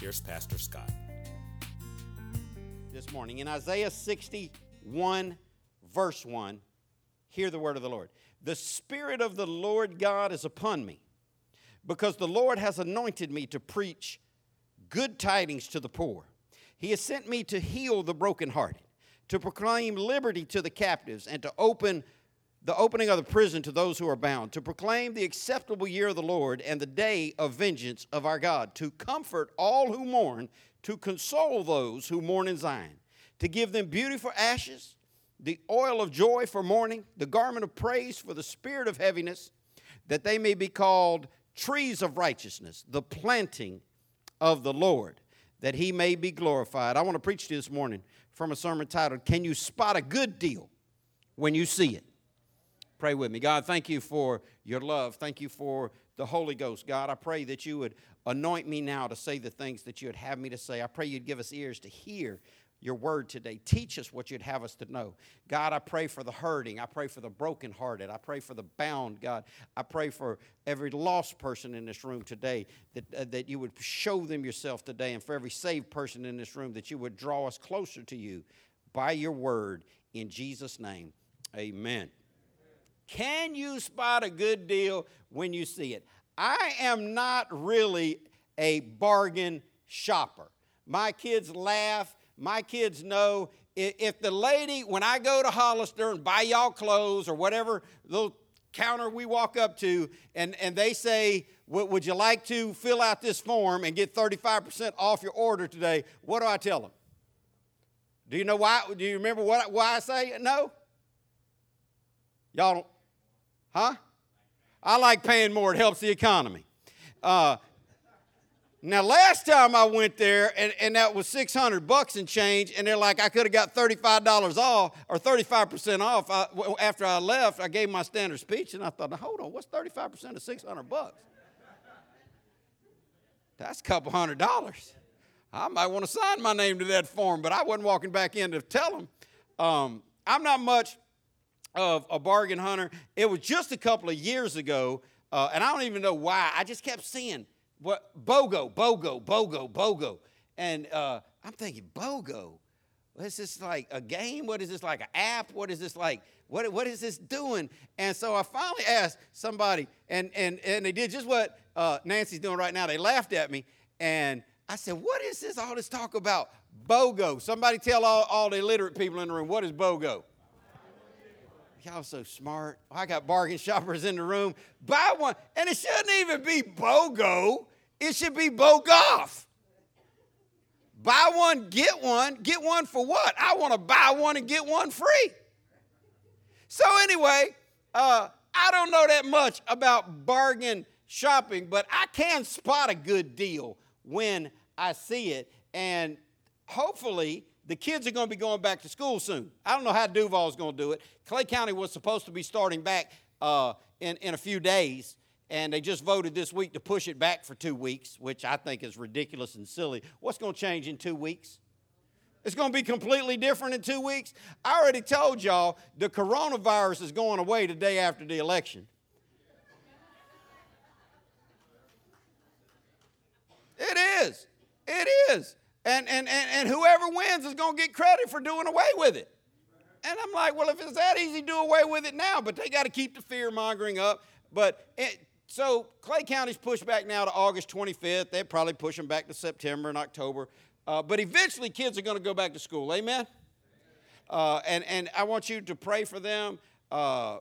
here's Pastor Scott. this morning. In Isaiah 61, verse 1, hear the word of the Lord. The Spirit of the Lord God is upon me, because the Lord has anointed me to preach good tidings to the poor. He has sent me to heal the brokenhearted, to proclaim liberty to the captives, and to open the opening of the prison to those who are bound, to proclaim the acceptable year of the Lord and the day of vengeance of our God, to comfort all who mourn, to console those who mourn in Zion, to give them beauty for ashes, the oil of joy for mourning, the garment of praise for the spirit of heaviness, that they may be called trees of righteousness, the planting of the Lord, that he may be glorified. I want to preach to you this morning from a sermon titled, Can You Spot a Good Deal When You See It? Pray with me. God, thank you for your love. Thank you for the Holy Ghost. God, I pray that you would anoint me now to say the things that you would have me to say. I pray you'd give us ears to hear your word today. Teach us what you'd have us to know. God, I pray for the hurting. I pray for the brokenhearted. I pray for the bound, God. I pray for every lost person in this room today that, uh, that you would show them yourself today. And for every saved person in this room, that you would draw us closer to you by your word. In Jesus' name, amen. Can you spot a good deal when you see it? I am not really a bargain shopper. My kids laugh. My kids know if the lady, when I go to Hollister and buy y'all clothes or whatever little counter we walk up to, and, and they say, "Would you like to fill out this form and get 35% off your order today? What do I tell them? Do you know why? Do you remember what, why I say no? Y'all don't, huh? I like paying more, it helps the economy. Uh, now, last time I went there, and, and that was 600 bucks and change, and they're like, I could have got $35 off or 35% off. I, after I left, I gave my standard speech, and I thought, hold on, what's 35% of 600 bucks? That's a couple hundred dollars. I might want to sign my name to that form, but I wasn't walking back in to tell them. Um, I'm not much of a bargain hunter. It was just a couple of years ago, uh, and I don't even know why. I just kept seeing what BOGO, BOGO, BOGO, BOGO, and uh, I'm thinking BOGO. What is this like a game? What is this like an app? What is this like? What, what is this doing? And so I finally asked somebody, and and and they did just what uh, Nancy's doing right now. They laughed at me, and I said, "What is this? All this talk about BOGO? Somebody tell all, all the illiterate people in the room what is BOGO." Y'all so smart. I got bargain shoppers in the room. Buy one, and it shouldn't even be BOGO. It should be BOGOF. Buy one, get one. Get one for what? I want to buy one and get one free. So anyway, uh, I don't know that much about bargain shopping, but I can spot a good deal when I see it. And hopefully, the kids are going to be going back to school soon. I don't know how Duval's going to do it. Clay County was supposed to be starting back uh, in, in a few days, and they just voted this week to push it back for two weeks, which I think is ridiculous and silly. What's going to change in two weeks? It's going to be completely different in two weeks. I already told y'all the coronavirus is going away the day after the election. It is. It is. And, and, and, and whoever wins is going to get credit for doing away with it. And I'm like, well, if it's that easy, do away with it now. But they got to keep the fear mongering up. But it, so Clay County's pushed back now to August 25th. They're probably push them back to September and October. Uh, but eventually, kids are going to go back to school. Amen? Uh, and, and I want you to pray for them. Uh,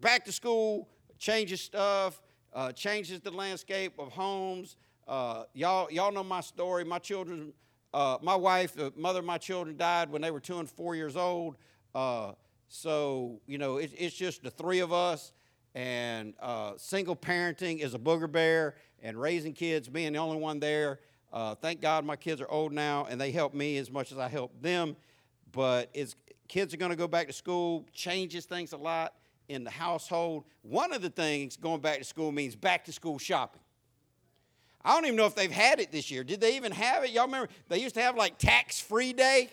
back to school changes stuff, uh, changes the landscape of homes. Uh, y'all, y'all know my story. My children, uh, my wife, the mother of my children, died when they were two and four years old. Uh, so, you know, it, it's just the three of us. And uh, single parenting is a booger bear, and raising kids, being the only one there, uh, thank God my kids are old now and they help me as much as I help them. But it's, kids are going to go back to school, changes things a lot in the household. One of the things going back to school means back to school shopping. I don't even know if they've had it this year. Did they even have it? Y'all remember they used to have like tax free day?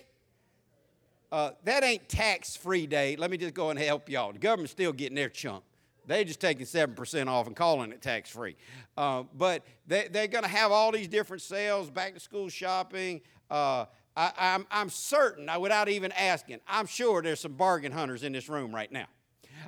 Uh, that ain't tax free day. Let me just go and help y'all. The government's still getting their chunk. They're just taking 7% off and calling it tax free. Uh, but they, they're going to have all these different sales, back to school shopping. Uh, I, I'm, I'm certain, without even asking, I'm sure there's some bargain hunters in this room right now.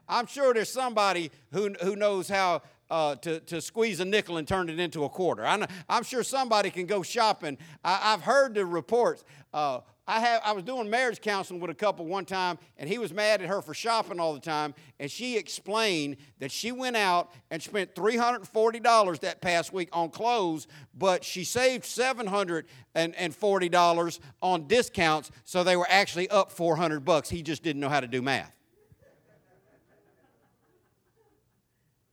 I'm sure there's somebody who, who knows how uh, to, to squeeze a nickel and turn it into a quarter. I am sure somebody can go shopping. I, have heard the reports. Uh, I, have, I was doing marriage counseling with a couple one time, and he was mad at her for shopping all the time. And she explained that she went out and spent $340 that past week on clothes, but she saved $740 on discounts, so they were actually up 400 bucks. He just didn't know how to do math.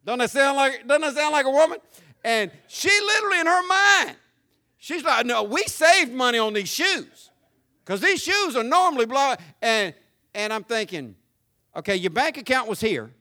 Don't that sound like doesn't that sound like a woman? And she literally in her mind, she's like, no, we saved money on these shoes. Because these shoes are normally blah. And and I'm thinking, okay, your bank account was here.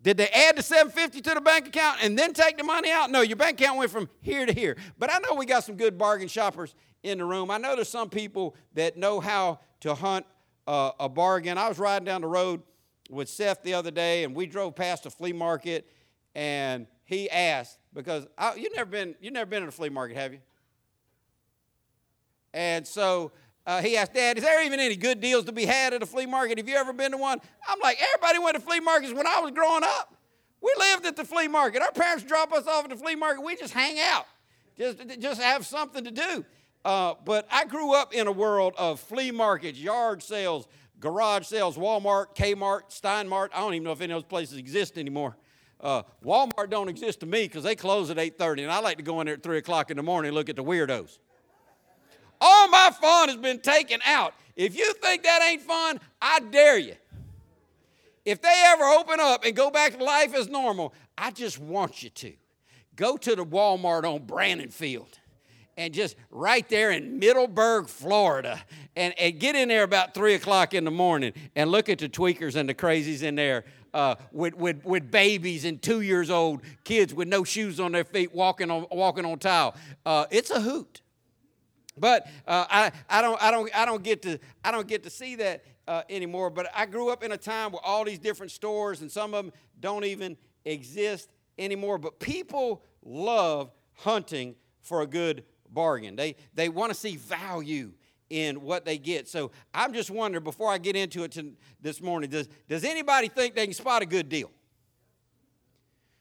Did they add the 750 to the bank account and then take the money out? No, your bank account went from here to here. But I know we got some good bargain shoppers in the room. I know there's some people that know how to hunt uh, a bargain. I was riding down the road with Seth the other day, and we drove past a flea market, and he asked because I, you never been you never been in a flea market, have you? And so uh, he asked, Dad, is there even any good deals to be had at a flea market? Have you ever been to one? I'm like, everybody went to flea markets when I was growing up. We lived at the flea market. Our parents drop us off at the flea market. We just hang out, just, just have something to do. Uh, but I grew up in a world of flea markets, yard sales, garage sales, Walmart, Kmart, Steinmart. I don't even know if any of those places exist anymore. Uh, Walmart don't exist to me because they close at 8.30, and I like to go in there at 3 o'clock in the morning and look at the weirdos. All my fun has been taken out. If you think that ain't fun, I dare you. If they ever open up and go back to life as normal, I just want you to. Go to the Walmart on Branan Field and just right there in Middleburg, Florida, and, and get in there about 3 o'clock in the morning and look at the tweakers and the crazies in there uh, with, with, with babies and two years old kids with no shoes on their feet walking on, walking on tile. Uh, it's a hoot. But uh, I, I, don't, I, don't, I, don't get to, I don't get to see that uh, anymore. But I grew up in a time where all these different stores, and some of them don't even exist anymore. But people love hunting for a good bargain. They, they want to see value in what they get. So I'm just wondering, before I get into it to, this morning, does, does anybody think they can spot a good deal?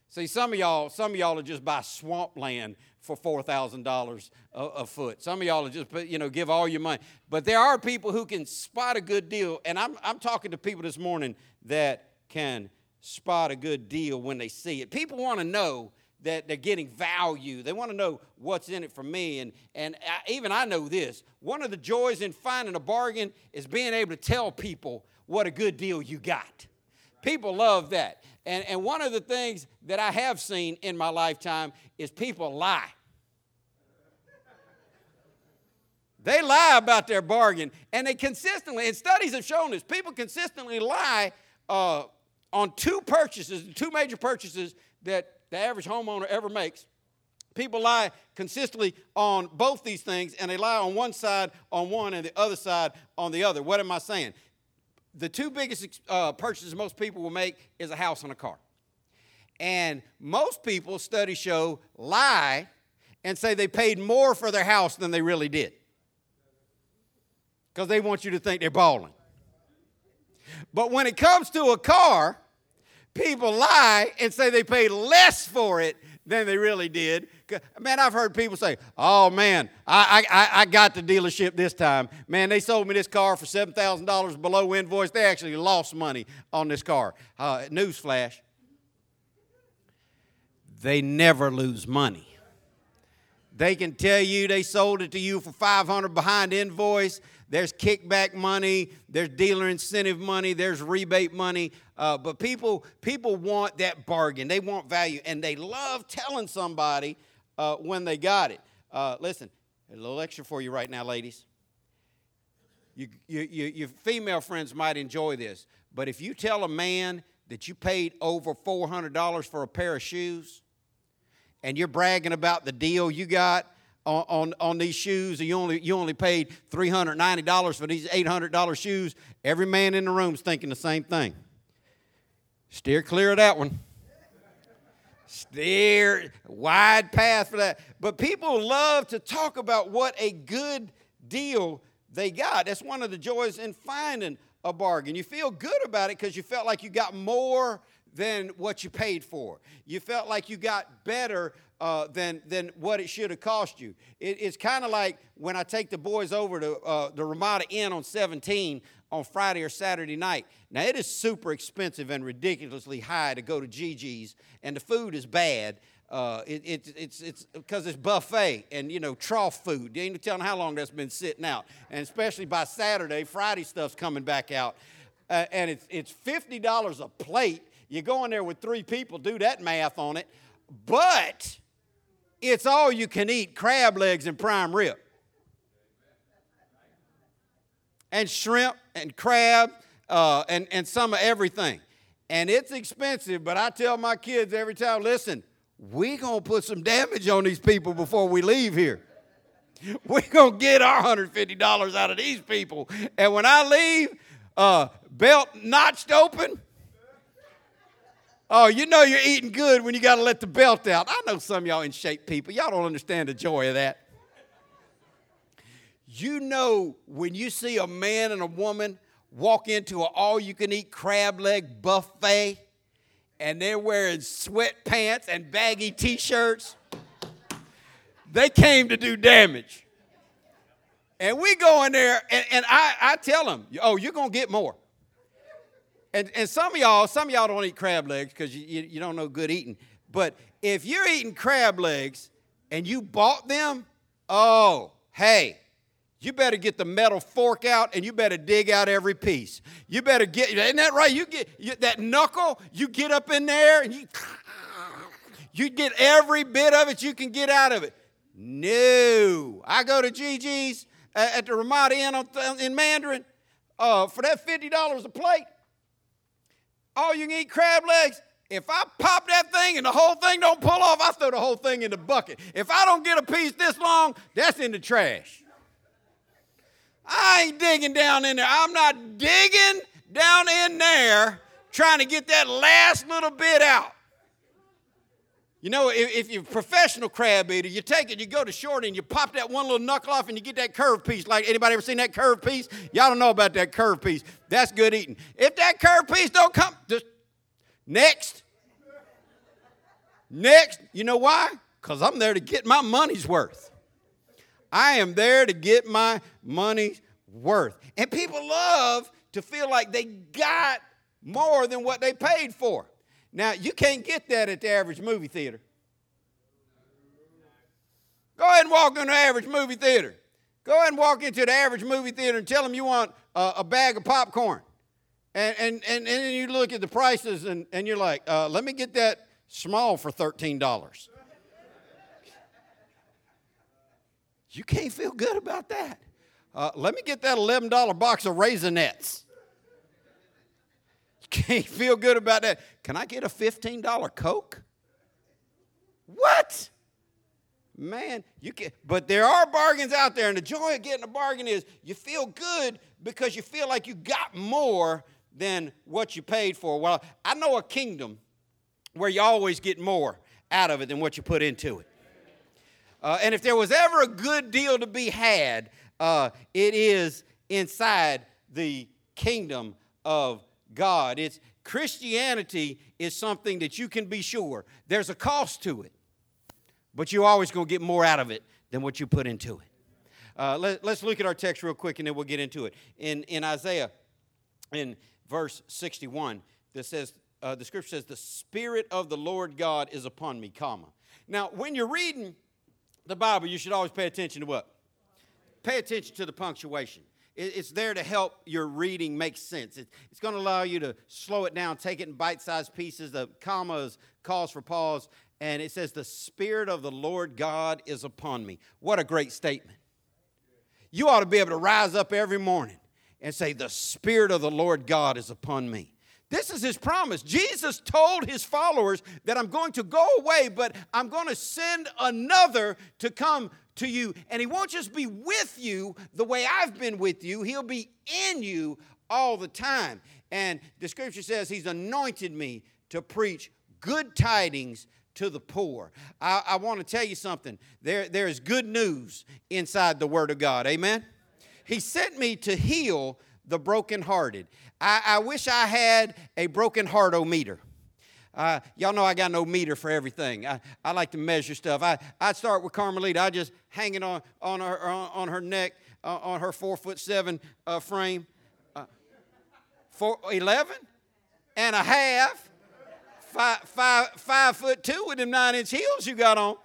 See, some of y'all, some of y'all will just buy swampland for four thousand dollars a foot. Some of y'all will just, you know, give all your money. But there are people who can spot a good deal, and I'm I'm talking to people this morning that can spot a good deal when they see it. People want to know that they're getting value. They want to know what's in it for me. And, and I, even I know this one of the joys in finding a bargain is being able to tell people what a good deal you got. People love that. And, and one of the things that I have seen in my lifetime is people lie. They lie about their bargain, and they consistently, and studies have shown this, people consistently lie uh, on two purchases, two major purchases that the average homeowner ever makes. People lie consistently on both these things, and they lie on one side on one and the other side on the other. What am I saying? The two biggest uh, purchases most people will make is a house and a car. And most people, studies show, lie and say they paid more for their house than they really did. Because they want you to think they're balling. But when it comes to a car, people lie and say they paid less for it than they really did. Man, I've heard people say, oh man, I, I, I got the dealership this time. Man, they sold me this car for $7,000 below invoice. They actually lost money on this car. Uh, newsflash they never lose money. They can tell you they sold it to you for 500 behind invoice. There's kickback money, there's dealer incentive money, there's rebate money. Uh, but people, people want that bargain. They want value, and they love telling somebody uh, when they got it. Uh, listen, a little extra for you right now, ladies. You, you, you, your female friends might enjoy this, but if you tell a man that you paid over $400 for a pair of shoes and you're bragging about the deal you got on, on, these shoes and you only, you only paid $390 for these $800 shoes, every man in the room's thinking the same thing. Steer clear of that one. Steer wide path for that. But people love to talk about what a good deal they got. That's one of the joys in finding a bargain. You feel good about it because you felt like you got more than what you paid for. You felt like you got better uh, than, than what it should have cost you. It, it's kind of like when I take the boys over to uh, the Ramada Inn on 17 on Friday or Saturday night. Now, it is super expensive and ridiculously high to go to Gigi's, and the food is bad. Uh, it, it, it's it's because it's buffet and you know trough food. You ain't telling how long that's been sitting out, and especially by Saturday, Friday stuff's coming back out, uh, and it's it's fifty dollars a plate. You go in there with three people, do that math on it, but it's all you can eat crab legs and prime rib, and shrimp and crab uh, and and some of everything, and it's expensive. But I tell my kids every time, listen we're gonna put some damage on these people before we leave here. We're gonna get our $150 out of these people. And when I leave, uh, belt notched open. Oh, you know you're eating good when you got to let the belt out. I know some y'all in shape people. Y'all don't understand the joy of that. You know when you see a man and a woman walk into an all you can eat crab leg buffet and they're wearing sweatpants and baggy t shirts. They came to do damage. And we go in there, and, and I, I tell them, oh, you're going to get more. And, and some of y'all, some of y'all don't eat crab legs because you, you, you don't know good eating. But if you're eating crab legs and you bought them, oh, hey, you better get the metal fork out and you better dig out every piece. You better get, isn't that right? You get you, that knuckle, you get up in there and you, you get every bit of it you can get out of it. No. I go to Gigi's at the Ramada Inn in Mandarin uh, for that $50 a plate. All you can eat crab legs. If I pop that thing and the whole thing don't pull off, I throw the whole thing in the bucket. If I don't get a piece this long, that's in the trash. I ain't digging down in there. I'm not digging down in there trying to get that last little bit out. You know, if, if, you're a professional crab eater, you take it, you go to shorty, and you pop that one little knuckle off, and you get that curved piece. Like anybody ever seen that curved piece? Y'all don't know about that curved piece. That's good eating. If that curved piece don't come, just next. Next. You know why? Because I'm there to get my money's worth. I am there to get my money's worth. And people love to feel like they got more than what they paid for. Now, you can't get that at the average movie theater. Go ahead and walk into the average movie theater. Go ahead and walk into the average movie theater and tell them you want a, a bag of popcorn. And, and, and, and then you look at the prices and, and you're like, uh, let me get that small for $13. You can't feel good about that. Uh, let me get that $11 box of Raisinets. Can't feel good about that. Can I get a $15 Coke? What? Man, you can but there are bargains out there, and the joy of getting a bargain is you feel good because you feel like you got more than what you paid for. Well, I know a kingdom where you always get more out of it than what you put into it. Uh, and if there was ever a good deal to be had, uh, it is inside the kingdom of God. It's Christianity is something that you can be sure there's a cost to it, but you're always going to get more out of it than what you put into it. Uh, let, us look at our text real quick and then we'll get into it. In, in Isaiah, in verse 61, that says, uh, the scripture says, The Spirit of the Lord God is upon me, comma. Now, when you're reading the Bible, you should always pay attention to what? Pay attention to the punctuation. It's there to help your reading make sense. It's going to allow you to slow it down, take it in bite sized pieces. The commas cause for pause, and it says, The Spirit of the Lord God is upon me. What a great statement. You ought to be able to rise up every morning and say, The Spirit of the Lord God is upon me. This is his promise. Jesus told his followers that I'm going to go away, but I'm going to send another to come to you. And he won't just be with you the way I've been with you, he'll be in you all the time. And the scripture says he's anointed me to preach good tidings to the poor. I, I want to tell you something. There, there is good news inside the Word of God. Amen? He sent me to heal the brokenhearted. I, I wish I had a broken heart meter. Uh, y'all know I got no meter for everything. I, I like to measure stuff. I, I'd start with Carmelita. I just hang it on, on, her, on, on her neck, uh, on her four foot seven uh, frame. Uh, four, 11 and a half, five, five, five foot two with them nine inch heels you got on.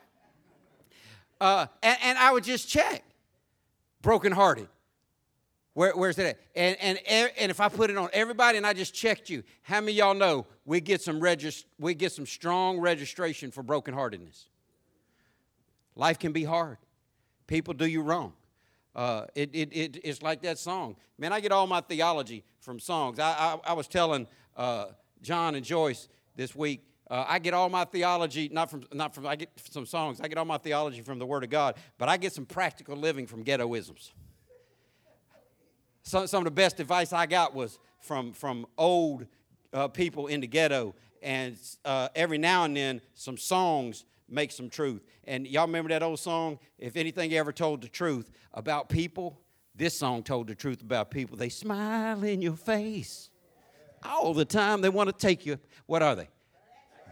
Uh, and, and I would just check. Brokenhearted. Where, where's it at? And, and, and if I put it on everybody and I just checked you, how many y'all know we get some regist- we get some strong registration for brokenheartedness? Life can be hard. People do you wrong. Uh, it, it, it, it's like that song. Man, I get all my theology from songs. I, I, I was telling uh, John and Joyce this week, uh, I get all my theology, not from, not from, I get some songs, I get all my theology from the Word of God, but I get some practical living from ghettoisms some, some of the best advice I got was from, from old uh, people in the ghetto. And uh, every now and then, some songs make some truth. And y'all remember that old song, If Anything Ever Told the Truth About People? This song told the truth about people. They smile in your face all the time. They want to take you. What are they?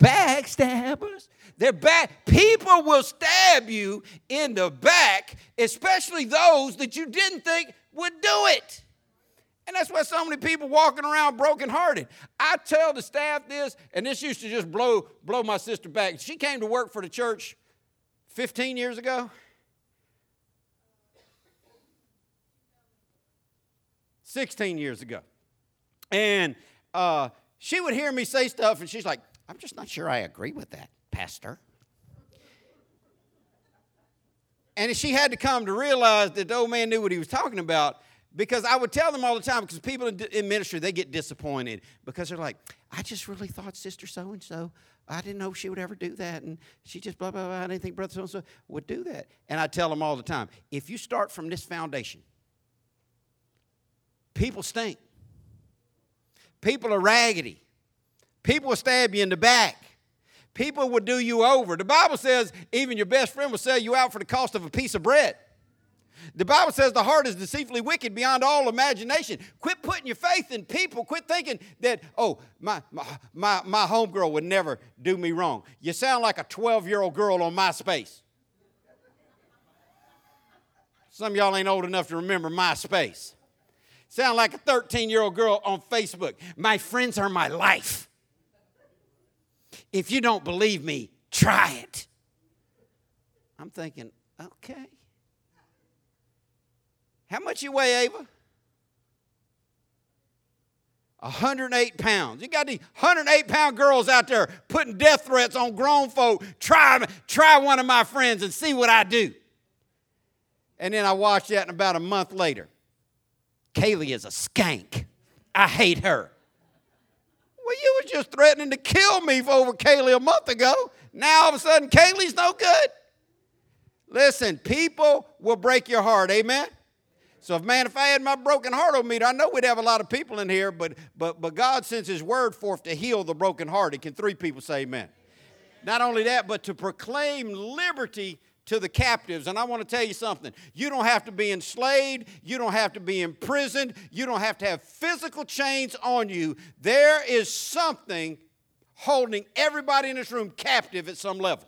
Backstabbers. They're back. People will stab you in the back, especially those that you didn't think would do it. And that's why so many people walking around brokenhearted. I tell the staff this, and this used to just blow, blow my sister back. She came to work for the church 15 years ago. 16 years ago. And uh, she would hear me say stuff, and she's like, I'm just not sure I agree with that, Pastor. And she had to come to realize that the old man knew what he was talking about because I would tell them all the time because people in ministry, they get disappointed because they're like, I just really thought Sister so and so, I didn't know she would ever do that. And she just blah, blah, blah. I didn't think Brother so and so would do that. And I tell them all the time if you start from this foundation, people stink, people are raggedy, people will stab you in the back. People will do you over. The Bible says even your best friend will sell you out for the cost of a piece of bread. The Bible says the heart is deceitfully wicked beyond all imagination. Quit putting your faith in people. Quit thinking that, oh, my, my, my, my homegirl would never do me wrong. You sound like a 12 year old girl on MySpace. Some y'all ain't old enough to remember MySpace. Sound like a 13 year old girl on Facebook. My friends are my life. If you don't believe me, try it. I'm thinking, okay. How much you weigh, Ava? 108 pounds. You got these 108 pound girls out there putting death threats on grown folk. Try, try one of my friends and see what I do. And then I watched that, and about a month later, Kaylee is a skank. I hate her. Well, you was just threatening to kill me over Kaylee a month ago. Now all of a sudden, Kaylee's no good. Listen, people will break your heart. Amen. So if man, if I had my broken heart on me, I know we'd have a lot of people in here, but but but God sends his word forth to heal the broken hearted. Can three people say amen? Not only that, but to proclaim liberty to the captives. And I want to tell you something. You don't have to be enslaved. You don't have to be imprisoned. You don't have to have physical chains on you. There is something holding everybody in this room captive at some level.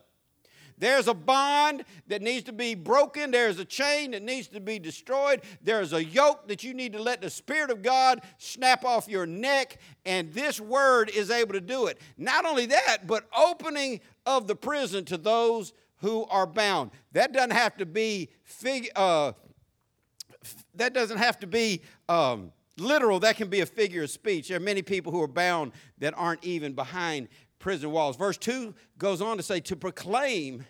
There's a bond that needs to be broken. There's a chain that needs to be destroyed. There's a yoke that you need to let the Spirit of God snap off your neck. And this word is able to do it. Not only that, but opening of the prison to those who are bound. That doesn't have to be fig, uh, that doesn't have to be um, literal. That can be a figure of speech. There are many people who are bound that aren't even behind prison walls. Verse 2 goes on to say, To proclaim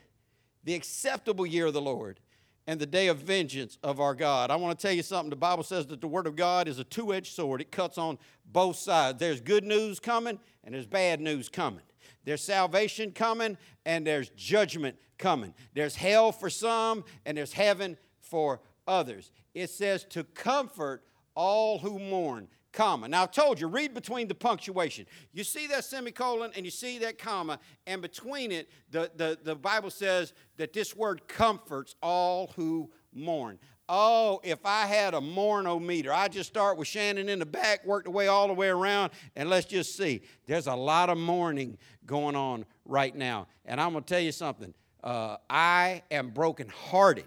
the acceptable year of the Lord and the day of vengeance of our God. I want to tell you something. The Bible says that the Word of God is a two edged sword, it cuts on both sides. There's good news coming, and there's bad news coming. There's salvation coming, and there's judgment coming. There's hell for some, and there's heaven for others. It says to comfort all who mourn comma. Now, I told you, read between the punctuation. You see that semicolon and you see that comma, and between it, the, the, the Bible says that this word comforts all who mourn. Oh, if I had a mournometer, I'd just start with Shannon in the back, work the way all the way around, and let's just see. There's a lot of mourning going on right now. And I'm going to tell you something. Uh, I am brokenhearted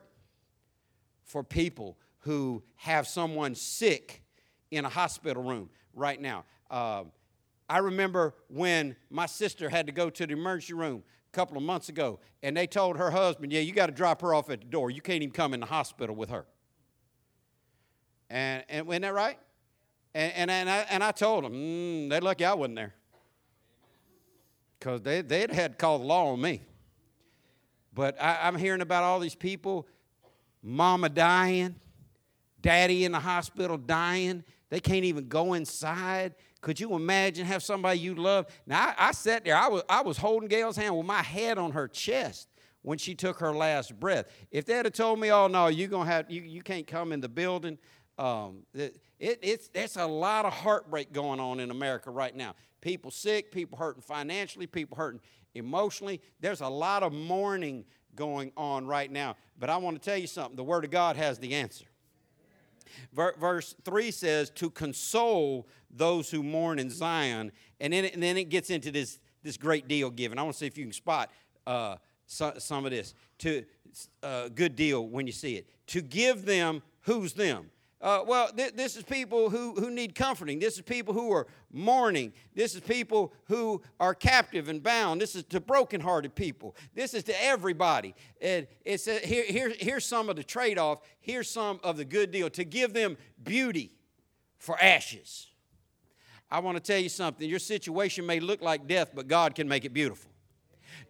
for people who have someone sick in a hospital room right now. Uh, I remember when my sister had to go to the emergency room a couple of months ago, and they told her husband, Yeah, you got to drop her off at the door. You can't even come in the hospital with her. And, and isn't that right? And, and, and, I, and I told them, mm, they're lucky I wasn't there. Because they, they'd had to call the law on me. But I, I'm hearing about all these people, mama dying, daddy in the hospital dying, they can't even go inside. Could you imagine have somebody you love? Now I, I sat there. I was I was holding Gail's hand with my head on her chest when she took her last breath. If they'd have told me, "Oh no, you gonna have you, you can't come in the building," um, it, it, it's there's a lot of heartbreak going on in America right now. People sick, people hurting financially, people hurting emotionally. There's a lot of mourning going on right now. But I want to tell you something. The Word of God has the answer. Verse 3 says, to console those who mourn in Zion. And then it, and then it gets into this, this great deal given. I want to see if you can spot uh, some, of this. To uh, Good deal when you see it. To give them, who's them? Uh, well, th- this is people who, who need comforting. This is people who are mourning. This is people who are captive and bound. This is to brokenhearted people. This is to everybody. And it says, here, here, here's some of the trade off. Here's some of the good deal to give them beauty for ashes. I want to tell you something. Your situation may look like death, but God can make it beautiful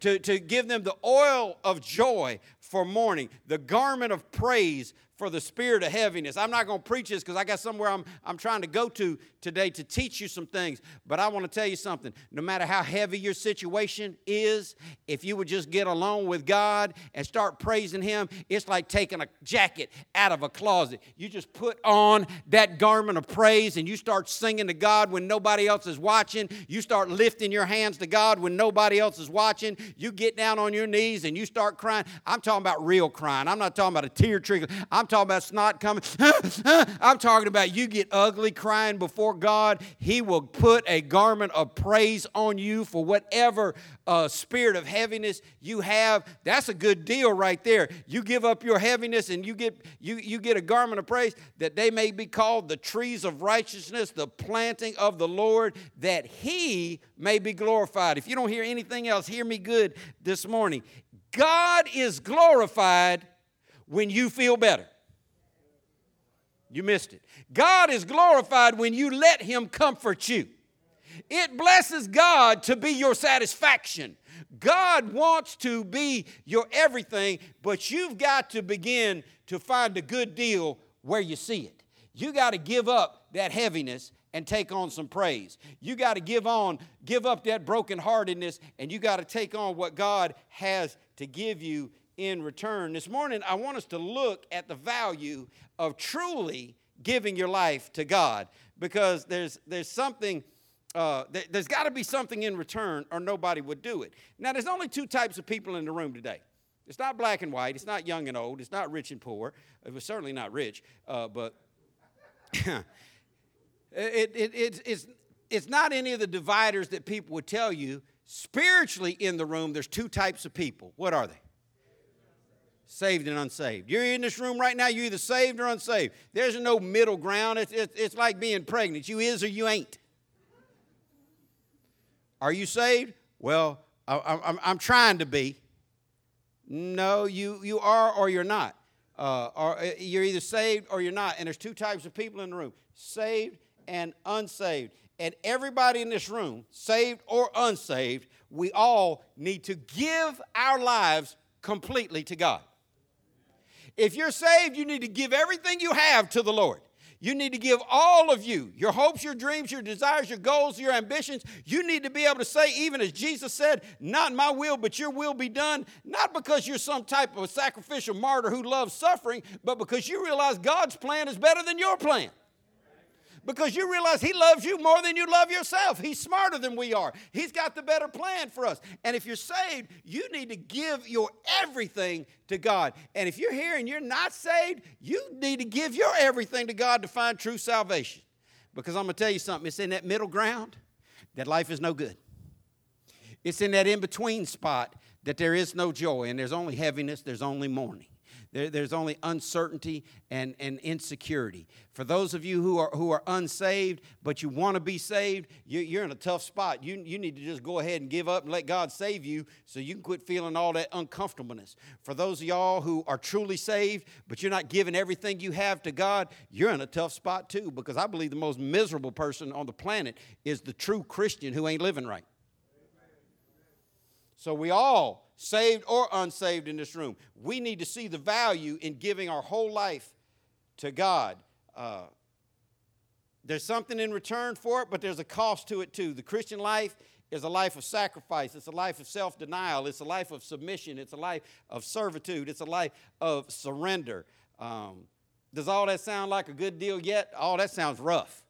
to, to give them the oil of joy for mourning, the garment of praise for the spirit of heaviness. I'm not going to preach this because I got somewhere I'm, I'm trying to go to today to teach you some things. But I want to tell you something. No matter how heavy your situation is, if you would just get alone with God and start praising Him, it's like taking a jacket out of a closet. You just put on that garment of praise and you start singing to God when nobody else is watching. You start lifting your hands to God when nobody else is watching. You get down on your knees and you start crying. I'm talking about real crying. I'm not talking about a tear trickle. I'm talking about snot coming. I'm talking about you get ugly crying before God. He will put a garment of praise on you for whatever uh, spirit of heaviness you have. That's a good deal right there. You give up your heaviness and you get you you get a garment of praise that they may be called the trees of righteousness, the planting of the Lord, that He may be glorified. If you don't hear anything else, hear me good this morning. God is glorified when you feel better. You missed it. God is glorified when you let Him comfort you. It blesses God to be your satisfaction. God wants to be your everything, but you've got to begin to find a good deal where you see it. You got to give up that heaviness and take on some praise. You got to give on, give up that brokenheartedness, and you got to take on what God has to give you in return. This morning, I want us to look at the value of truly giving your life to God because there's, there's something. Uh, there's got to be something in return, or nobody would do it. Now, there's only two types of people in the room today. It's not black and white. It's not young and old. It's not rich and poor. It was certainly not rich, uh, but it, it, it, it's, it's not any of the dividers that people would tell you. Spiritually, in the room, there's two types of people. What are they? Saved and unsaved. You're in this room right now, you're either saved or unsaved. There's no middle ground. It's, it's, it's like being pregnant. You is or you ain't. Are you saved? Well, I, I'm, I'm trying to be. No, you, you are or you're not. Uh, or uh, you're either saved or you're not. And there's two types of people in the room saved and unsaved. and everybody in this room, saved or unsaved, we all need to give our lives completely to God. If you're saved, you need to give everything you have to the Lord. You need to give all of you, your hopes, your dreams, your desires, your goals, your ambitions. You need to be able to say, even as Jesus said, Not my will, but your will be done. Not because you're some type of a sacrificial martyr who loves suffering, but because you realize God's plan is better than your plan because you realize He loves you more than you love yourself. He's smarter than we are, He's got the better plan for us. And if you're saved, you need to give your everything to God. And if you're here and you're not saved, you need to give your everything to God to find true salvation. Because I'm going to tell you something, it's in that middle ground that life is no good. It's in that in between spot that there is no joy and there's only heaviness, there's only mourning. There, there's only uncertainty and, and insecurity. For those of you who are, who are unsaved, but you want to be saved, you, you're in a tough spot. You, you need to just go ahead and give up and let God save you so you can quit feeling all that uncomfortableness. For those of y'all who are truly saved, but you're not giving everything you have to God, you're in a tough spot too, because I believe the most miserable person on the planet is the true Christian who ain't living right. So we all saved or unsaved in this room. We need to see the value in giving our whole life to God. Uh, there's something in return for it, but there's a cost to it too. The Christian life is a life of sacrifice, it's a life of self denial, it's a life of submission, it's a life of servitude, it's a life of surrender. Um, does all that sound like a good deal yet? All that sounds rough.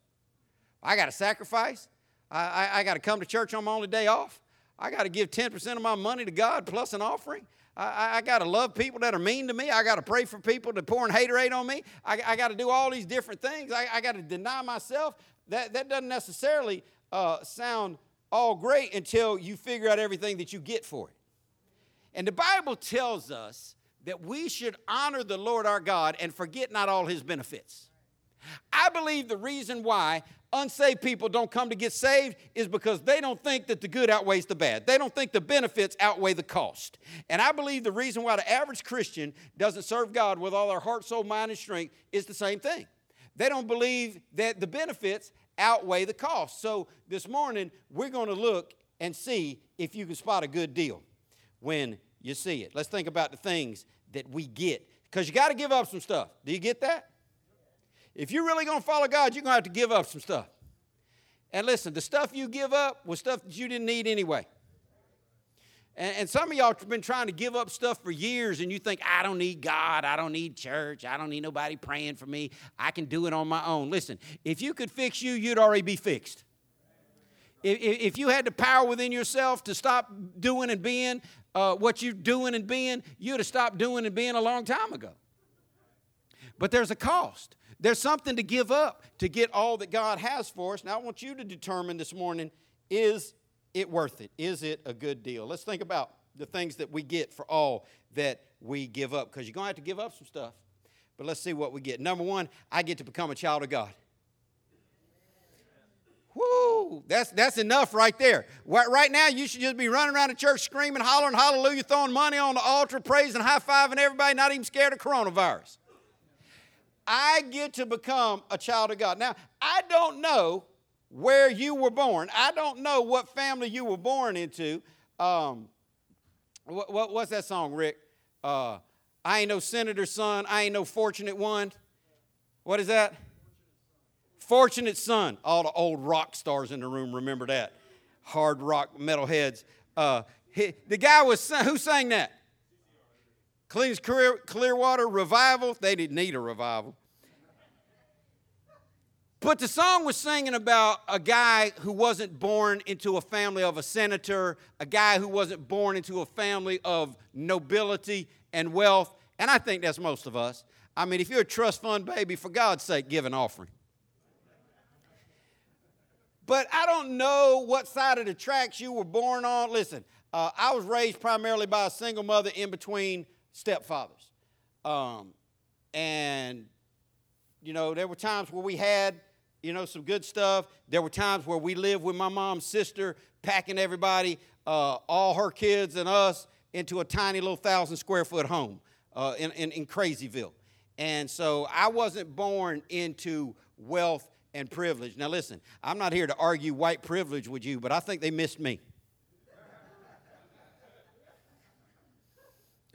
I got to sacrifice. I, I, I got to come to church on my only day off. I got to give 10% of my money to God plus an offering. I, I got to love people that are mean to me. I got to pray for people that are pouring haterade on me. I, I got to do all these different things. I, I got to deny myself. That, that doesn't necessarily uh, sound all great until you figure out everything that you get for it. And the Bible tells us that we should honor the Lord our God and forget not all his benefits. I believe the reason why unsaved people don't come to get saved is because they don't think that the good outweighs the bad. They don't think the benefits outweigh the cost. And I believe the reason why the average Christian doesn't serve God with all their heart, soul, mind, and strength is the same thing. They don't believe that the benefits outweigh the cost. So this morning, we're going to look and see if you can spot a good deal when you see it. Let's think about the things that we get. Because you got to give up some stuff. Do you get that? If you're really going to follow God, you're going to have to give up some stuff. And listen, the stuff you give up was stuff that you didn't need anyway. And, and some of y'all have been trying to give up stuff for years, and you think, I don't need God, I don't need church, I don't need nobody praying for me, I can do it on my own. Listen, if you could fix you, you'd already be fixed. If, if you had the power within yourself to stop doing and being uh, what you're doing and being, you'd have stopped doing and being a long time ago. But there's a cost. There's something to give up to get all that God has for us. Now, I want you to determine this morning is it worth it? Is it a good deal? Let's think about the things that we get for all that we give up because you're going to have to give up some stuff. But let's see what we get. Number one, I get to become a child of God. Woo! That's, that's enough right there. Right now, you should just be running around the church screaming, hollering, hallelujah, throwing money on the altar, praising, high fiving everybody, not even scared of coronavirus. I get to become a child of God. Now, I don't know where you were born. I don't know what family you were born into. Um, what, what, what's that song, Rick? Uh, I ain't no senator's son. I ain't no fortunate one. What is that? Fortunate son. All the old rock stars in the room remember that. Hard rock metalheads. Uh, he, the guy was who sang that? Cleans Clear, Clearwater Revival. They didn't need a revival. But the song was singing about a guy who wasn't born into a family of a senator, a guy who wasn't born into a family of nobility and wealth. And I think that's most of us. I mean, if you're a trust fund baby, for God's sake, give an offering. But I don't know what side of the tracks you were born on. Listen, uh, I was raised primarily by a single mother in between stepfathers. Um, and, you know, there were times where we had, you know, some good stuff. There were times where we lived with my mom's sister, packing everybody, uh, all her kids and us, into a tiny little thousand square foot home uh, in, in, in Crazyville. And so I wasn't born into wealth and privilege. Now, listen, I'm not here to argue white privilege with you, but I think they missed me.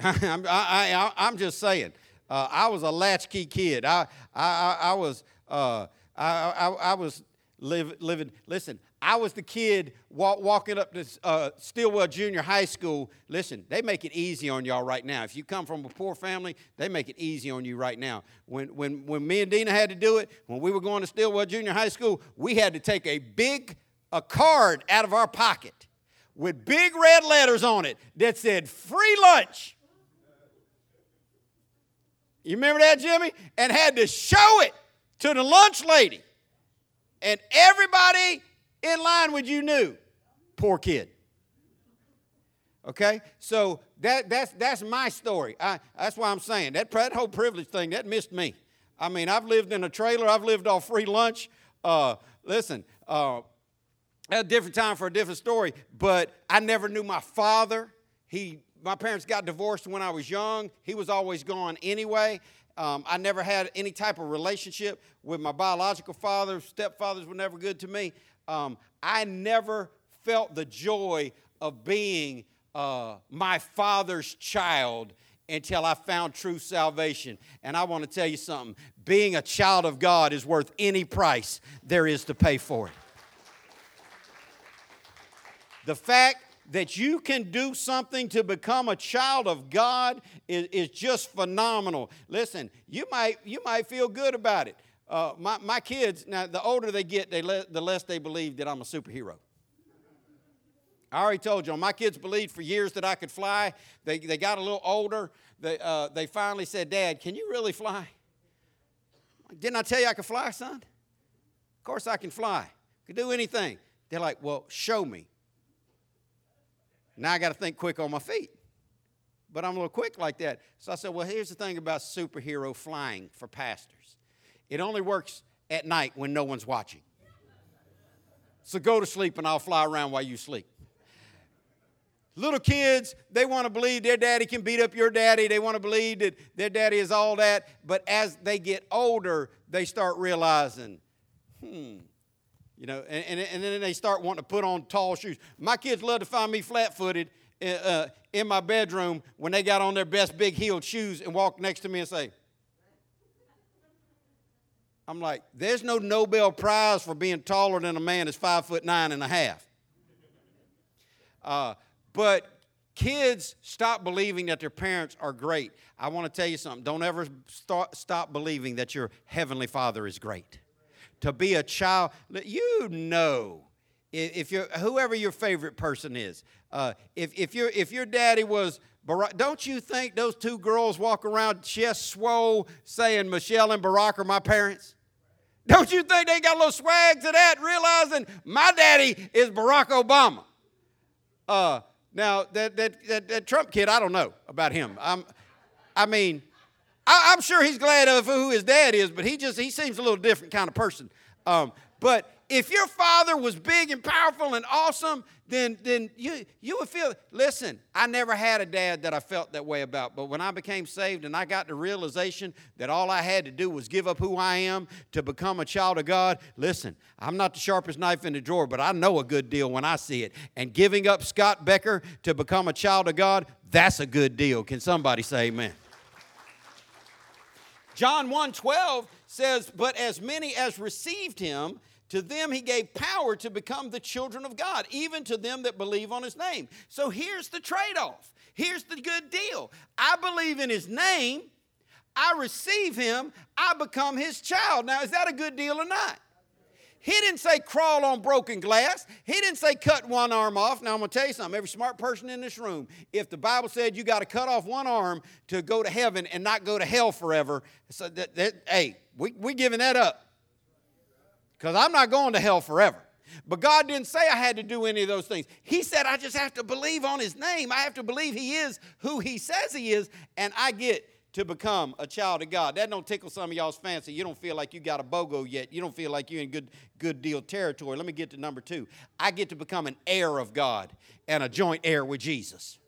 I'm, I, am just saying. Uh, I was a latchkey kid. I, I, I was, uh, I, I, I was live, living. Listen, I was the kid walk, walking up to uh, Stilwell Junior High School. Listen, they make it easy on y'all right now. If you come from a poor family, they make it easy on you right now. When, when, when me and Dina had to do it, when we were going to Stilwell Junior High School, we had to take a big a card out of our pocket with big red letters on it that said free lunch. You remember that, Jimmy? And had to show it to the lunch lady. And everybody in line with you knew. Poor kid. Okay? So that, that's, that's my story. I, that's why I'm saying that, that whole privilege thing, that missed me. I mean, I've lived in a trailer, I've lived off free lunch. Uh, listen, uh, a different time for a different story, but I never knew my father. He, my parents got divorced when I was young. He was always gone anyway. Um, I never had any type of relationship with my biological father. Stepfathers were never good to me um, I never felt the joy of being uh, my father's child until I found true salvation. And I want to tell you something being a child of God is worth any price there is to pay for it. The fact that you can do something to become a child of God is, is just phenomenal. Listen, you might, you might feel good about it. Uh, my, my kids, now the older they get, they le- the less they believe that I'm a superhero. I already told you, my kids believed for years that I could fly. They, they got a little older. They, uh, they finally said, Dad, can you really fly? Didn't I tell you I could fly, son? Of course I can fly. Could do anything. They're like, Well, show me. Now I got to think quick on my feet. But I'm a little quick like that. So I said, Well, here's the thing about superhero flying for pastors it only works at night when no one's watching. So go to sleep and I'll fly around while you sleep. Little kids, they want to believe their daddy can beat up your daddy. They want to believe that their daddy is all that. But as they get older, they start realizing, hmm, you know, and, and, and then they start wanting to put on tall shoes. My kids love to find me flat footed uh, in my bedroom when they got on their best big heeled shoes and walk next to me and say, I'm like, there's no Nobel Prize for being taller than a man that's five foot nine and a half. Uh, but kids stop believing that their parents are great. I want to tell you something. Don't ever stop believing that your heavenly father is great. To be a child, you know, if you're whoever your favorite person is, uh, if, if, your if your daddy was Barack, don't you think those two girls walk around chest swole saying Michelle and Barack are my parents? Don't you think they got a little swag to that, realizing my daddy is Barack Obama? Uh, now, that, that, that, that, Trump kid, I don't know about him. I'm, I mean, I, am sure he's glad of who his dad is, but he just he seems a little different kind of person. Um, but if your father was big and powerful and awesome, then, then you, you would feel, listen, I never had a dad that I felt that way about. But when I became saved and I got the realization that all I had to do was give up who I am to become a child of God, listen, I'm not the sharpest knife in the drawer, but I know a good deal when I see it. And giving up Scott Becker to become a child of God, that's a good deal. Can somebody say amen? John 1 12 says, But as many as received him, to them he gave power to become the children of God, even to them that believe on his name. So here's the trade off. Here's the good deal. I believe in his name, I receive him, I become his child. Now, is that a good deal or not? He didn't say crawl on broken glass. He didn't say cut one arm off. Now, I'm going to tell you something. Every smart person in this room, if the Bible said you got to cut off one arm to go to heaven and not go to hell forever, so that, that hey, we, we giving that up because I'm not going to hell forever. But God didn't say I had to do any of those things. He said I just have to believe on His name. I have to believe He is who He says He is, and I get to become a child of God. That don't tickle some of y'all's fancy. You don't feel like you got a BOGO yet. You don't feel like you're in good, good deal territory. Let me get to number two. I get to become an heir of God and a joint heir with Jesus.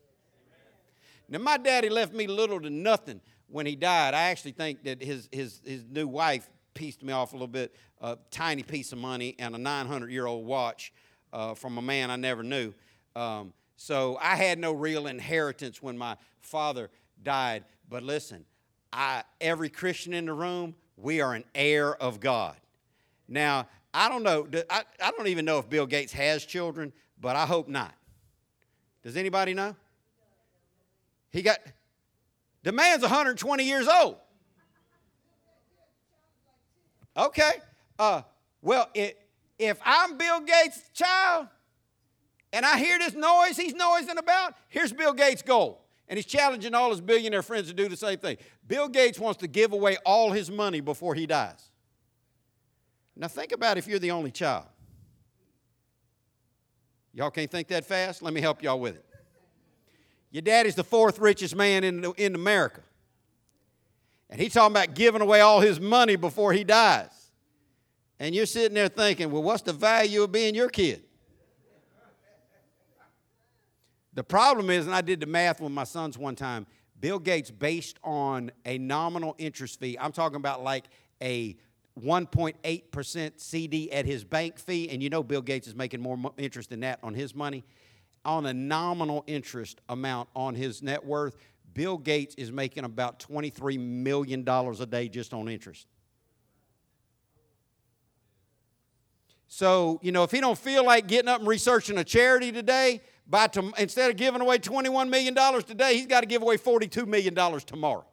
Now, my daddy left me little to nothing when he died. I actually think that his, his, his new wife pieced me off a little bit, a tiny piece of money and a 900 year old watch uh, from a man I never knew. Um, so I had no real inheritance when my father died. But listen, I, every Christian in the room, we are an heir of God. Now, I don't know, I, I don't even know if Bill Gates has children, but I hope not. Does anybody know? He got, the man's 120 years old. Okay. Uh, well, it, if I'm Bill Gates' child and I hear this noise he's noising about, here's Bill Gates' goal. And he's challenging all his billionaire friends to do the same thing. Bill Gates wants to give away all his money before he dies. Now, think about if you're the only child. Y'all can't think that fast? Let me help y'all with it. Your daddy's the fourth richest man in, in America. And he's talking about giving away all his money before he dies. And you're sitting there thinking, well, what's the value of being your kid? The problem is, and I did the math with my sons one time, Bill Gates, based on a nominal interest fee, I'm talking about like a 1.8% CD at his bank fee, and you know Bill Gates is making more interest than that on his money. On a nominal interest amount on his net worth, Bill Gates is making about $23 million a day just on interest. So, you know, if he don't feel like getting up and researching a charity today, by instead of giving away $21 million today, he's got to give away $42 million tomorrow.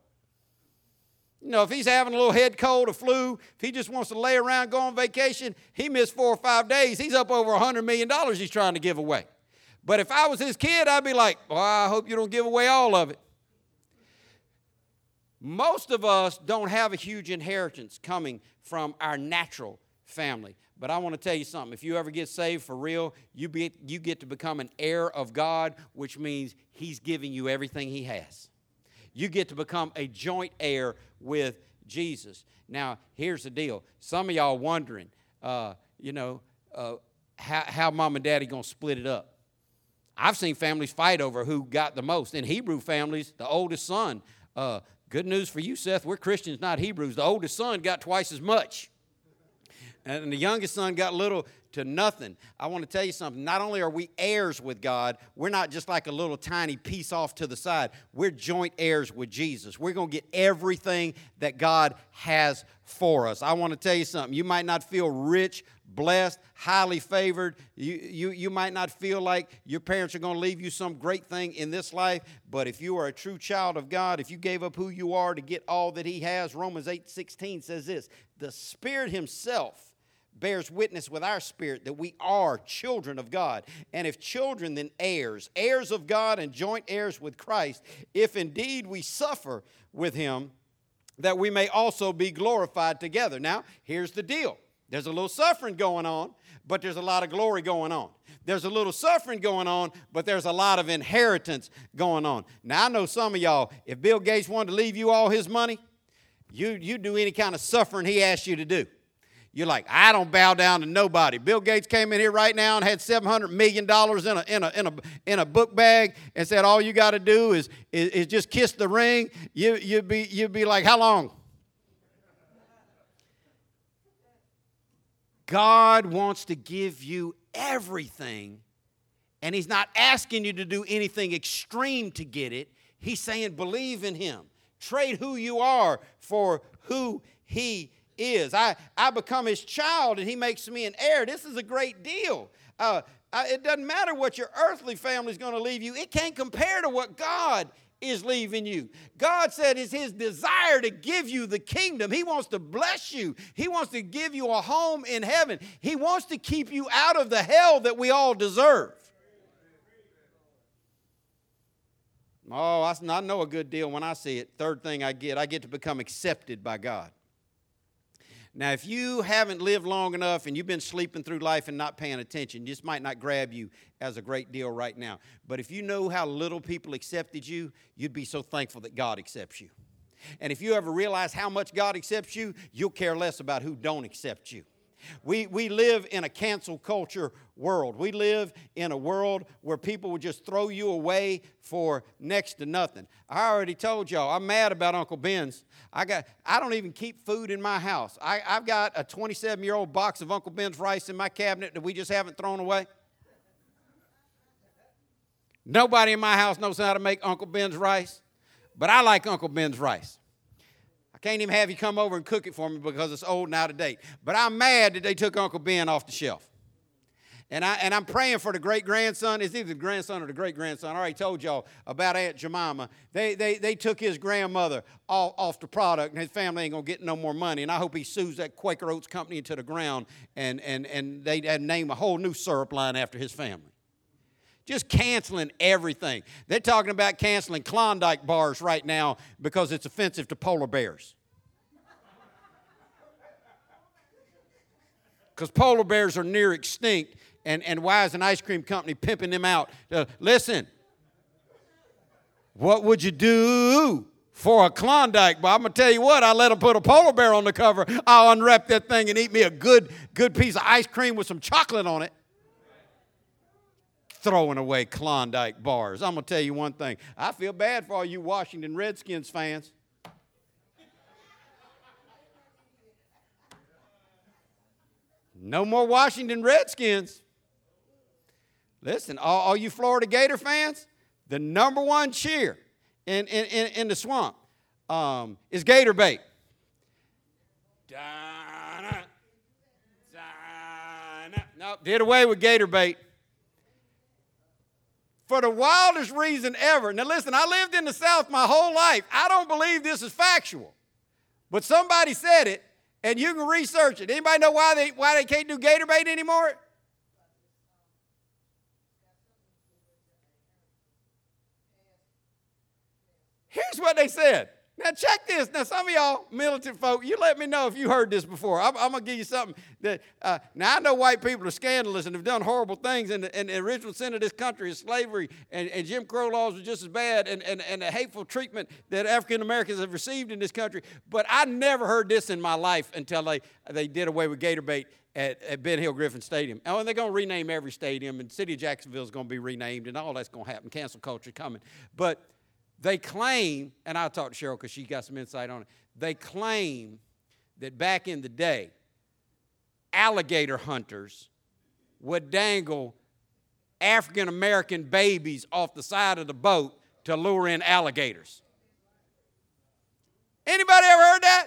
You know, if he's having a little head cold, a flu, if he just wants to lay around, go on vacation, he missed four or five days, he's up over $100 million he's trying to give away. But if I was his kid, I'd be like, well, I hope you don't give away all of it. Most of us don't have a huge inheritance coming from our natural family. But I want to tell you something. If you ever get saved for real, you, be, you get to become an heir of God, which means He's giving you everything He has. You get to become a joint heir with Jesus. Now, here's the deal. Some of y'all wondering, uh, you know, uh, how, how mom and daddy going to split it up. I've seen families fight over who got the most. In Hebrew families, the oldest son, uh, good news for you, Seth, we're Christians, not Hebrews. The oldest son got twice as much. And the youngest son got little to nothing. I want to tell you something. Not only are we heirs with God, we're not just like a little tiny piece off to the side. We're joint heirs with Jesus. We're going to get everything that God has for us. I want to tell you something. You might not feel rich, blessed, highly favored. You, you, you might not feel like your parents are going to leave you some great thing in this life, but if you are a true child of God, if you gave up who you are to get all that He has, Romans 8 16 says this the Spirit Himself bears witness with our spirit that we are children of God. And if children, then heirs, heirs of God and joint heirs with Christ, if indeed we suffer with him, that we may also be glorified together. Now, here's the deal there's a little suffering going on, but there's a lot of glory going on. There's a little suffering going on, but there's a lot of inheritance going on. Now, I know some of y'all, if Bill Gates wanted to leave you all his money, you, you do any kind of suffering he asked you to do. You're like, I don't bow down to nobody. Bill Gates came in here right now and had $700 million in a, in a, in a, in a book bag and said, All you got to do is, is, is, just kiss the ring. You, you'd, be, you'd be like, How long? God wants to give you everything, and He's not asking you to do anything extreme to get it. He's saying, Believe in Him. Trade who you are for who He is. I, I become his child and he makes me an heir. This is a great deal. Uh, it doesn't matter what your earthly family is going to leave you, it can't compare to what God is leaving you. God said it's his desire to give you the kingdom. He wants to bless you. He wants to give you a home in heaven. He wants to keep you out of the hell that we all deserve. Oh, I know a good deal when I see it. Third thing I get, I get to become accepted by God. Now, if you haven't lived long enough and you've been sleeping through life and not paying attention, this might not grab you as a great deal right now. But if you know how little people accepted you, you'd be so thankful that God accepts you. And if you ever realize how much God accepts you, you'll care less about who don't accept you. We, we live in a cancel culture world. We live in a world where people will just throw you away for next to nothing. I already told y'all, I'm mad about Uncle Ben's. I, got, I don't even keep food in my house. I, I've got a 27 year old box of Uncle Ben's rice in my cabinet that we just haven't thrown away. Nobody in my house knows how to make Uncle Ben's rice, but I like Uncle Ben's rice. Can't even have you come over and cook it for me because it's old and out of date. But I'm mad that they took Uncle Ben off the shelf. And, I, and I'm praying for the great grandson. It's either the grandson or the great grandson. I already told y'all about Aunt Jemima. They, they, they took his grandmother off, off the product, and his family ain't going to get no more money. And I hope he sues that Quaker Oats company into the ground, and, and, and they name a whole new syrup line after his family just canceling everything. They're talking about canceling Klondike bars right now because it's offensive to polar bears. Because polar bears are near extinct, and, and why is an ice cream company pimping them out? Uh, listen, what would you do for a Klondike bar? I'm gonna tell you what. I let them put a polar bear on the cover. I'll unwrap that thing and eat me a good, good piece of ice cream with some chocolate on it throwing away Klondike bars. I'm going to tell you one thing. I feel bad for all you Washington Redskins fans. No more Washington Redskins. Listen, all, all, you Florida Gator fans, the number one cheer in, in, in, in the swamp um, is Gator bait. nope did away with Gator bait for the wildest reason ever. Now, listen, I lived in the South my whole life. I don't believe this is factual, but somebody said it, and you can research it. Anybody know why they why they can't do gator bait anymore? Here's what they said. Now check this. Now some of y'all militant folk, you let me know if you heard this before. I'm, I'm gonna give you something that. Uh, now I know white people are scandalous and have done horrible things, and, and the original sin of this country is slavery, and, and Jim Crow laws are just as bad, and, and, and the hateful treatment that African Americans have received in this country. But I never heard this in my life until they they did away with gator bait at, at Ben Hill Griffin Stadium. Oh, and they're going to rename every stadium, and City of Jacksonville is going to be renamed, and all that's going to happen. Cancel culture coming, but they claim, and I'll talk to Cheryl because she got some insight on it. They claim that back in the day, alligator hunters would dangle African American babies off the side of the boat to lure in alligators. Anybody ever heard that?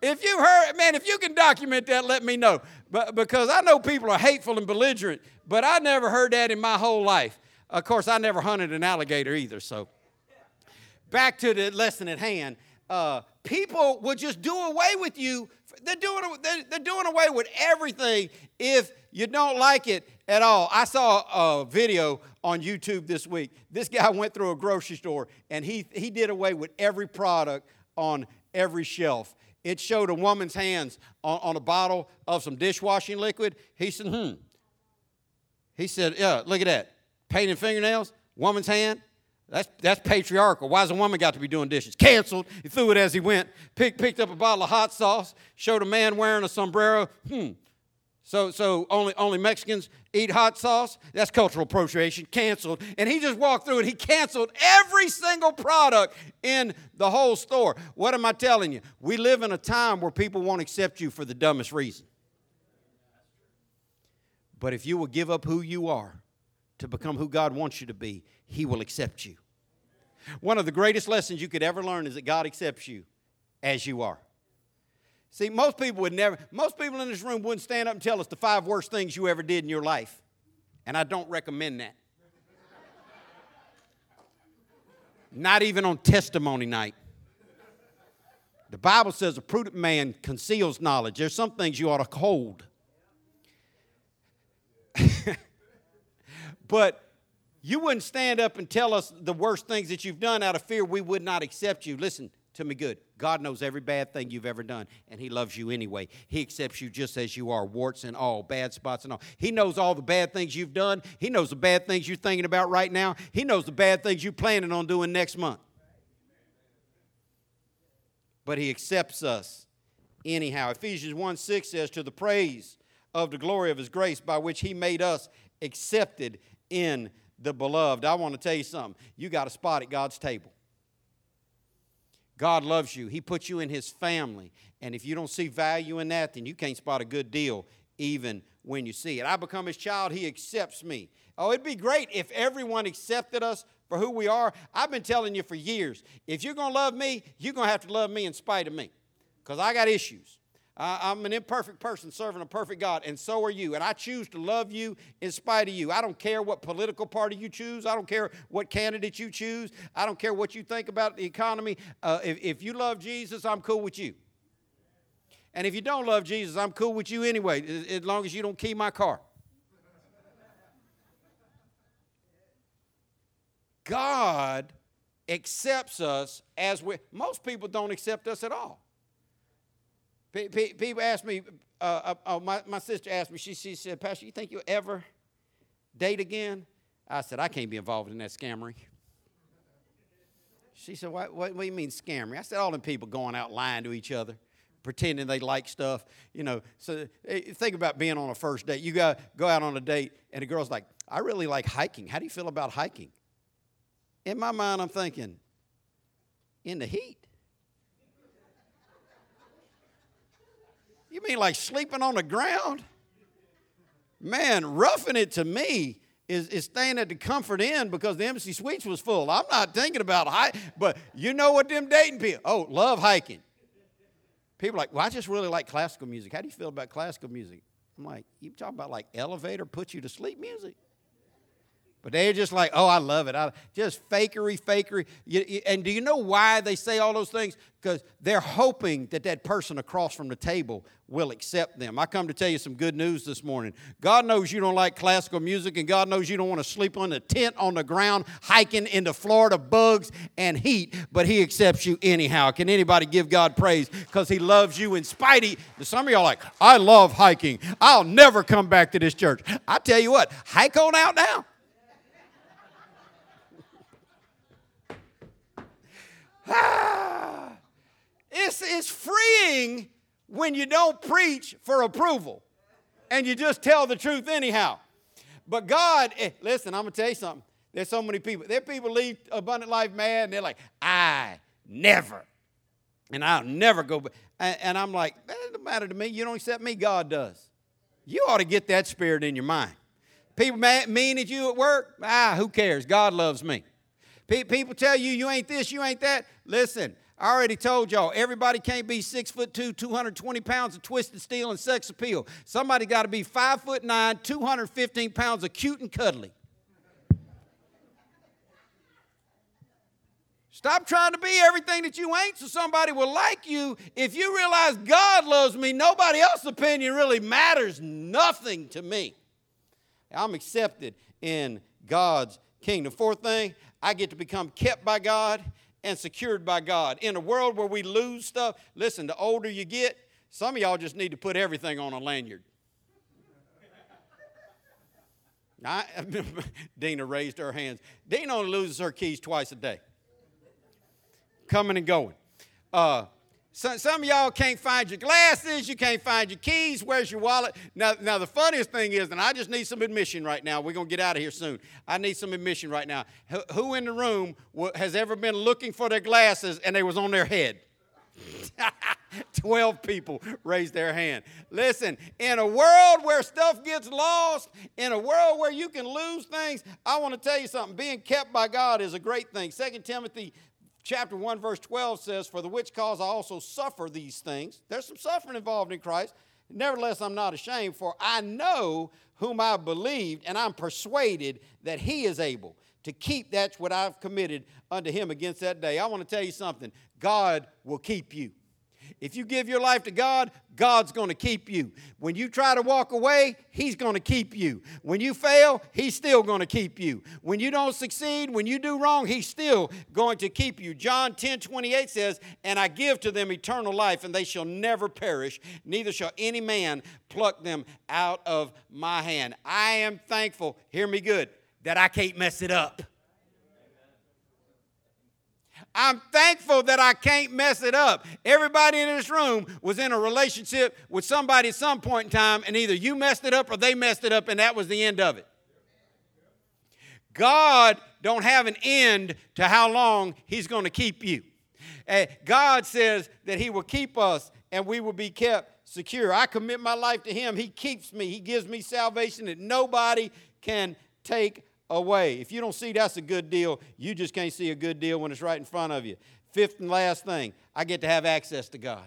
If you heard, man, if you can document that, let me know. But because I know people are hateful and belligerent, but I never heard that in my whole life. Of course, I never hunted an alligator either, so back to the lesson at hand. Uh, people will just do away with you. They're doing, they're, they're doing away with everything if you don't like it at all. I saw a video on YouTube this week. This guy went through a grocery store and he, he did away with every product on every shelf. It showed a woman's hands on, on a bottle of some dishwashing liquid. He said, hmm. He said, yeah, look at that. Painting fingernails, woman's hand, that's, that's patriarchal. Why's a woman got to be doing dishes? Canceled. He threw it as he went. Pick, picked up a bottle of hot sauce. Showed a man wearing a sombrero. Hmm. So, so only, only Mexicans eat hot sauce? That's cultural appropriation. Canceled. And he just walked through it. He canceled every single product in the whole store. What am I telling you? We live in a time where people won't accept you for the dumbest reason. But if you will give up who you are to become who God wants you to be, he will accept you. One of the greatest lessons you could ever learn is that God accepts you as you are. See, most people would never, most people in this room wouldn't stand up and tell us the five worst things you ever did in your life. And I don't recommend that. Not even on testimony night. The Bible says a prudent man conceals knowledge. There's some things you ought to hold. But you wouldn't stand up and tell us the worst things that you've done out of fear we would not accept you. Listen to me good. God knows every bad thing you've ever done, and He loves you anyway. He accepts you just as you are, warts and all, bad spots and all. He knows all the bad things you've done. He knows the bad things you're thinking about right now. He knows the bad things you're planning on doing next month. But He accepts us anyhow. Ephesians 1 6 says, To the praise of the glory of his grace by which he made us accepted in the beloved. I want to tell you something. You got a spot at God's table. God loves you. He put you in his family. And if you don't see value in that, then you can't spot a good deal even when you see it. I become his child, he accepts me. Oh, it'd be great if everyone accepted us for who we are. I've been telling you for years if you're going to love me, you're going to have to love me in spite of me because I got issues. I'm an imperfect person serving a perfect God, and so are you. And I choose to love you in spite of you. I don't care what political party you choose. I don't care what candidate you choose. I don't care what you think about the economy. Uh, if, if you love Jesus, I'm cool with you. And if you don't love Jesus, I'm cool with you anyway, as long as you don't key my car. God accepts us as we most people don't accept us at all people ask me uh, uh, oh, my, my sister asked me she, she said pastor you think you'll ever date again? I said i can't be involved in that scammery. She said what, what, what do you mean scammery? I said all them people going out lying to each other pretending they like stuff you know. So think about being on a first date. You got go out on a date and the girl's like i really like hiking. How do you feel about hiking? In my mind, I'm thinking, in the heat? You mean like sleeping on the ground? Man, roughing it to me is, is staying at the Comfort Inn because the Embassy Suites was full. I'm not thinking about hike, but you know what them dating people, oh, love hiking. People are like, well, I just really like classical music. How do you feel about classical music? I'm like, you talking about like elevator put you to sleep music? But they're just like, oh, I love it. I, just fakery, fakery. You, you, and do you know why they say all those things? Because they're hoping that that person across from the table will accept them. I come to tell you some good news this morning. God knows you don't like classical music, and God knows you don't want to sleep on a tent on the ground hiking into Florida bugs and heat, but He accepts you anyhow. Can anybody give God praise? Because He loves you in spite of Some of y'all like, I love hiking. I'll never come back to this church. I tell you what, hike on out now. Ah, it's, it's freeing when you don't preach for approval and you just tell the truth anyhow. But God, eh, listen, I'm going to tell you something. There's so many people. There people leave Abundant Life mad and they're like, I never. And I'll never go. And, and I'm like, that doesn't matter to me. You don't accept me, God does. You ought to get that spirit in your mind. People mad, mean at you at work, ah, who cares? God loves me. People tell you you ain't this, you ain't that. Listen, I already told y'all, everybody can't be six foot two, 220 pounds of twisted steel and sex appeal. Somebody got to be five foot nine, 215 pounds of cute and cuddly. Stop trying to be everything that you ain't so somebody will like you. If you realize God loves me, nobody else's opinion really matters nothing to me. I'm accepted in God's kingdom. Fourth thing, I get to become kept by God and secured by God. In a world where we lose stuff, listen, the older you get, some of y'all just need to put everything on a lanyard. I, Dina raised her hands. Dina only loses her keys twice a day, coming and going. Uh, some, some of y'all can't find your glasses, you can't find your keys. Where's your wallet? Now, now the funniest thing is, and I just need some admission right now. We're gonna get out of here soon. I need some admission right now. Who, who in the room has ever been looking for their glasses and they was on their head? 12 people raised their hand. Listen, in a world where stuff gets lost, in a world where you can lose things, I want to tell you something. Being kept by God is a great thing. 2 Timothy chapter 1, verse 12 says, For the which cause I also suffer these things. There's some suffering involved in Christ. Nevertheless, I'm not ashamed, for I know whom I believed, and I'm persuaded that he is able to keep that what I've committed unto him against that day. I want to tell you something God will keep you. If you give your life to God, God's going to keep you. When you try to walk away, He's going to keep you. When you fail, He's still going to keep you. When you don't succeed, when you do wrong, He's still going to keep you. John 10 28 says, And I give to them eternal life, and they shall never perish, neither shall any man pluck them out of my hand. I am thankful, hear me good, that I can't mess it up. I'm thankful that I can't mess it up. Everybody in this room was in a relationship with somebody at some point in time, and either you messed it up or they messed it up, and that was the end of it. God don't have an end to how long He's going to keep you. Uh, God says that He will keep us and we will be kept secure. I commit my life to Him. He keeps me, He gives me salvation that nobody can take away. If you don't see that's a good deal, you just can't see a good deal when it's right in front of you. Fifth and last thing, I get to have access to God.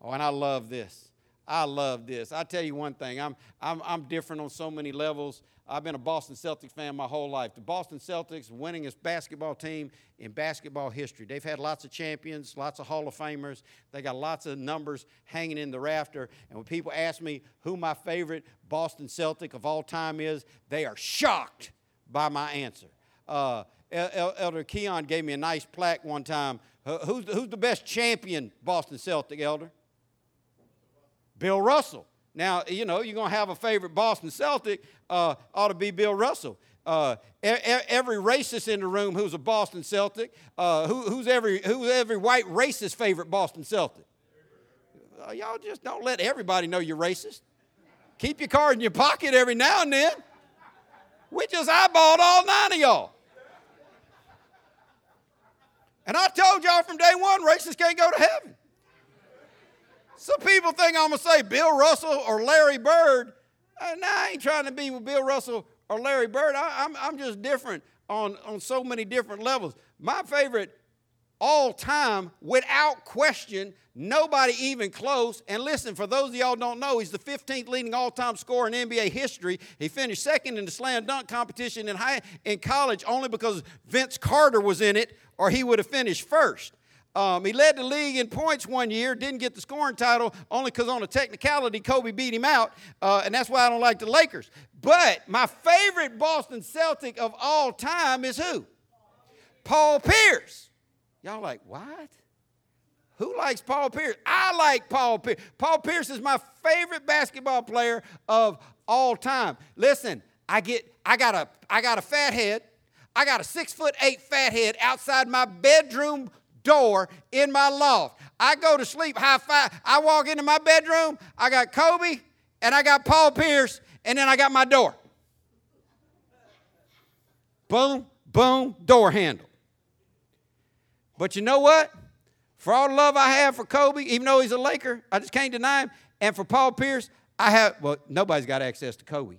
Oh, and I love this. I love this. I tell you one thing, I'm, I'm, I'm different on so many levels. I've been a Boston Celtics fan my whole life. The Boston Celtics, winningest basketball team in basketball history. They've had lots of champions, lots of Hall of Famers. They got lots of numbers hanging in the rafter. And when people ask me who my favorite Boston Celtic of all time is, they are shocked by my answer. Uh, Elder Keon gave me a nice plaque one time. Who's the, who's the best champion Boston Celtic, Elder? Bill Russell. Now, you know, you're going to have a favorite Boston Celtic, uh, ought to be Bill Russell. Uh, every racist in the room who's a Boston Celtic, uh, who, who's, every, who's every white racist favorite Boston Celtic? Uh, y'all just don't let everybody know you're racist. Keep your card in your pocket every now and then. We just eyeballed all nine of y'all. And I told y'all from day one, racists can't go to heaven. Some people think I'm going to say Bill Russell or Larry Bird. Uh, no, I ain't trying to be with Bill Russell or Larry Bird. I, I'm, I'm just different on, on so many different levels. My favorite all time, without question, nobody even close. And listen, for those of y'all don't know, he's the 15th leading all time scorer in NBA history. He finished second in the slam dunk competition in, high, in college only because Vince Carter was in it, or he would have finished first. Um, he led the league in points one year, didn't get the scoring title only because on a technicality, Kobe beat him out, uh, and that's why I don't like the Lakers. But my favorite Boston Celtic of all time is who? Paul Pierce. Y'all like, what? Who likes Paul Pierce? I like Paul Pierce. Paul Pierce is my favorite basketball player of all time. Listen, I get I got a I got a fat head. I got a six foot eight fat head outside my bedroom door in my loft. I go to sleep high five. I walk into my bedroom. I got Kobe and I got Paul Pierce, and then I got my door. Boom, boom, door handle. But you know what? For all the love I have for Kobe, even though he's a Laker, I just can't deny him. And for Paul Pierce, I have, well, nobody's got access to Kobe.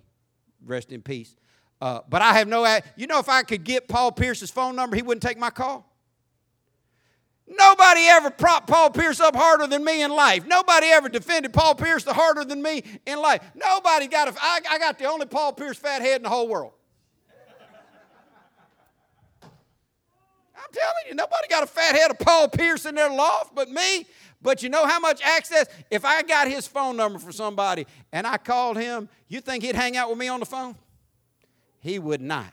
Rest in peace. Uh, but I have no, you know, if I could get Paul Pierce's phone number, he wouldn't take my call. Nobody ever propped Paul Pierce up harder than me in life. Nobody ever defended Paul Pierce the harder than me in life. Nobody got a, I, I got the only Paul Pierce fat head in the whole world. I'm telling you, nobody got a fat head of Paul Pierce in their loft but me. But you know how much access? If I got his phone number for somebody and I called him, you think he'd hang out with me on the phone? He would not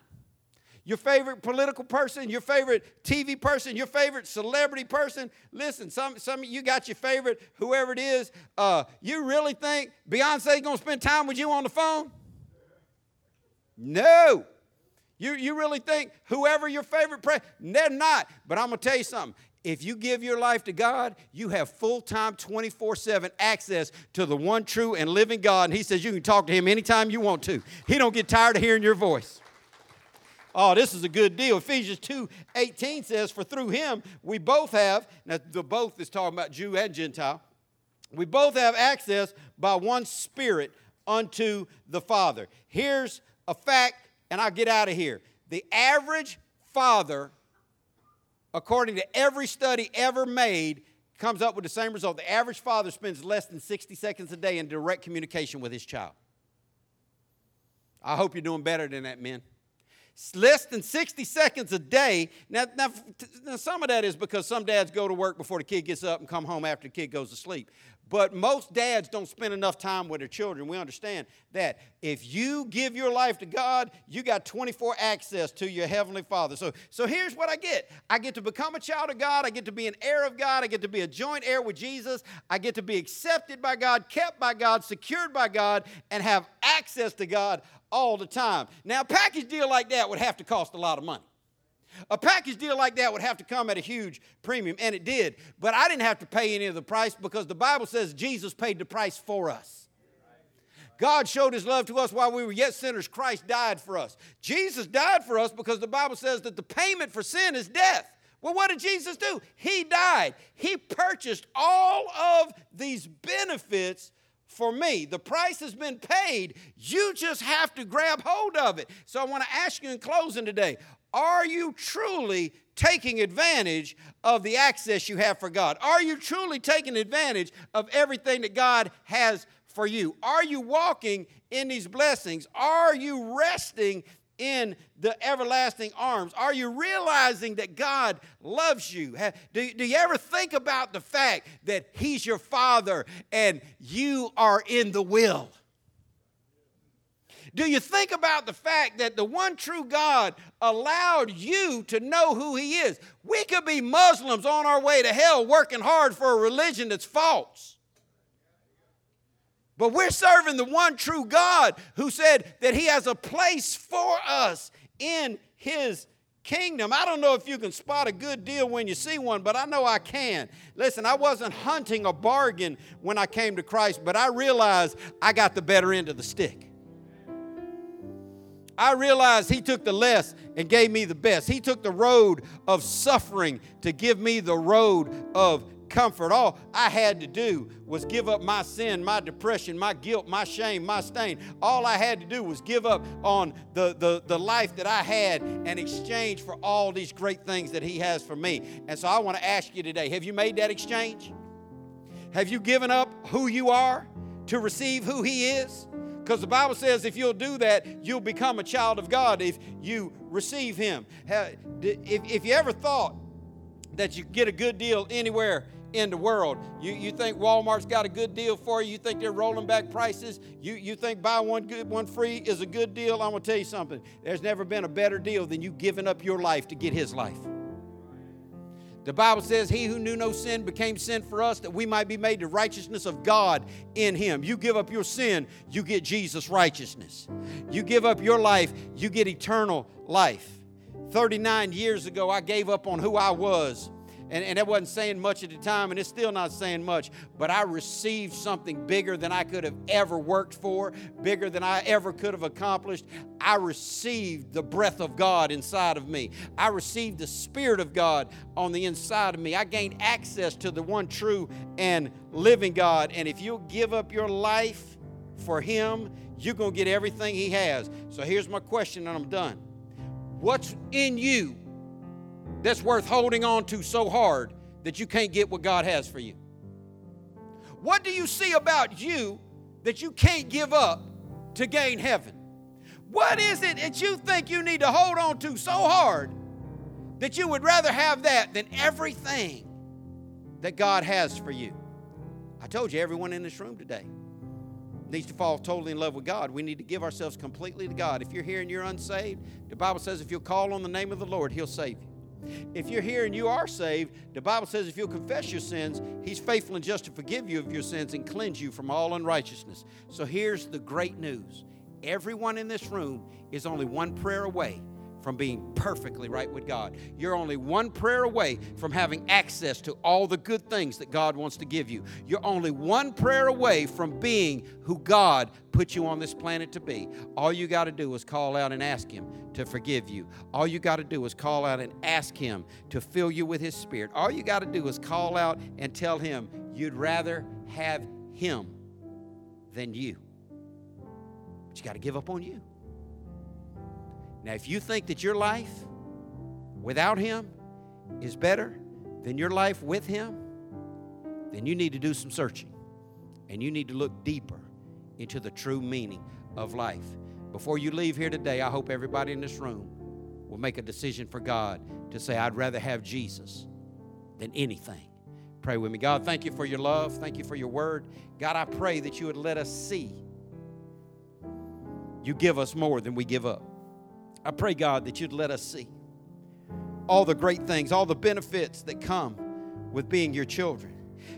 your favorite political person, your favorite TV person, your favorite celebrity person. Listen, some, some you got your favorite, whoever it is. Uh, you really think Beyonce's gonna spend time with you on the phone? No. You, you really think whoever your favorite president, they're not. But I'm gonna tell you something. If you give your life to God, you have full time, 24 7 access to the one true and living God. And He says you can talk to Him anytime you want to. He don't get tired of hearing your voice. Oh, this is a good deal. Ephesians 2 18 says, For through him we both have, now the both is talking about Jew and Gentile, we both have access by one Spirit unto the Father. Here's a fact, and I'll get out of here. The average father, according to every study ever made, comes up with the same result. The average father spends less than 60 seconds a day in direct communication with his child. I hope you're doing better than that, men less than 60 seconds a day. Now, now, now, some of that is because some dads go to work before the kid gets up and come home after the kid goes to sleep. But most dads don't spend enough time with their children. We understand that. If you give your life to God, you got 24 access to your Heavenly Father. So, so here's what I get I get to become a child of God, I get to be an heir of God, I get to be a joint heir with Jesus, I get to be accepted by God, kept by God, secured by God, and have access to God all the time. Now, a package deal like that would have to cost a lot of money. A package deal like that would have to come at a huge premium, and it did. But I didn't have to pay any of the price because the Bible says Jesus paid the price for us. God showed his love to us while we were yet sinners. Christ died for us. Jesus died for us because the Bible says that the payment for sin is death. Well, what did Jesus do? He died. He purchased all of these benefits for me. The price has been paid. You just have to grab hold of it. So I want to ask you in closing today are you truly taking advantage of the access you have for God? Are you truly taking advantage of everything that God has for you? Are you walking in these blessings? Are you resting in the everlasting arms? Are you realizing that God loves you? Do, do you ever think about the fact that He's your Father and you are in the will? Do you think about the fact that the one true God allowed you to know who He is? We could be Muslims on our way to hell working hard for a religion that's false. But we're serving the one true God who said that He has a place for us in His kingdom. I don't know if you can spot a good deal when you see one, but I know I can. Listen, I wasn't hunting a bargain when I came to Christ, but I realized I got the better end of the stick. I realized He took the less and gave me the best. He took the road of suffering to give me the road of comfort. All I had to do was give up my sin, my depression, my guilt, my shame, my stain. All I had to do was give up on the, the, the life that I had in exchange for all these great things that He has for me. And so I want to ask you today have you made that exchange? Have you given up who you are to receive who He is? Because the Bible says if you'll do that, you'll become a child of God if you receive Him. If, you ever thought that you get a good deal anywhere in the world. You, you think Walmart's got a good deal for you? You think they're rolling back prices? You, you think buy one good, one free is a good deal? I'm going to tell you something. There's never been a better deal than you giving up your life to get his life. The Bible says, He who knew no sin became sin for us that we might be made the righteousness of God in Him. You give up your sin, you get Jesus' righteousness. You give up your life, you get eternal life. 39 years ago, I gave up on who I was and, and it wasn't saying much at the time, and it's still not saying much, but I received something bigger than I could have ever worked for, bigger than I ever could have accomplished. I received the breath of God inside of me. I received the Spirit of God on the inside of me. I gained access to the one true and living God. And if you'll give up your life for Him, you're going to get everything He has. So here's my question, and I'm done. What's in you that's worth holding on to so hard that you can't get what God has for you? What do you see about you that you can't give up to gain heaven? What is it that you think you need to hold on to so hard that you would rather have that than everything that God has for you? I told you, everyone in this room today needs to fall totally in love with God. We need to give ourselves completely to God. If you're here and you're unsaved, the Bible says if you'll call on the name of the Lord, He'll save you. If you're here and you are saved, the Bible says if you'll confess your sins, He's faithful and just to forgive you of your sins and cleanse you from all unrighteousness. So here's the great news everyone in this room is only one prayer away from being perfectly right with God. You're only one prayer away from having access to all the good things that God wants to give you. You're only one prayer away from being who God put you on this planet to be. All you got to do is call out and ask Him to forgive you. All you got to do is call out and ask Him to fill you with His Spirit. All you got to do is call out and tell Him you'd rather have Him than you. But you got to give up on you. Now, if you think that your life without Him is better than your life with Him, then you need to do some searching and you need to look deeper into the true meaning of life. Before you leave here today, I hope everybody in this room will make a decision for God to say, I'd rather have Jesus than anything. Pray with me. God, thank you for your love. Thank you for your word. God, I pray that you would let us see you give us more than we give up. I pray, God, that you'd let us see all the great things, all the benefits that come with being your children.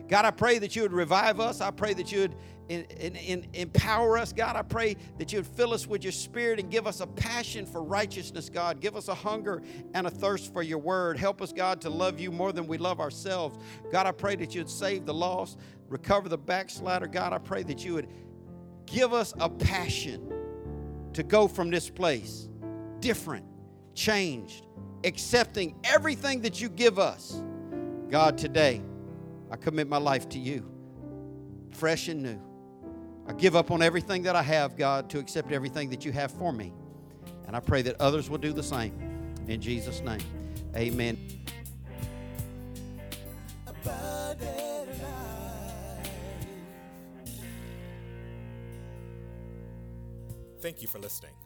God, I pray that you would revive us. I pray that you would in, in, in empower us, God. I pray that you would fill us with your spirit and give us a passion for righteousness, God. Give us a hunger and a thirst for your word. Help us, God, to love you more than we love ourselves. God, I pray that you would save the lost, recover the backslider. God, I pray that you would give us a passion to go from this place different, changed, accepting everything that you give us. God, today, I commit my life to you, fresh and new. I give up on everything that I have, God, to accept everything that you have for me. And I pray that others will do the same. In Jesus' name, amen. Thank you for listening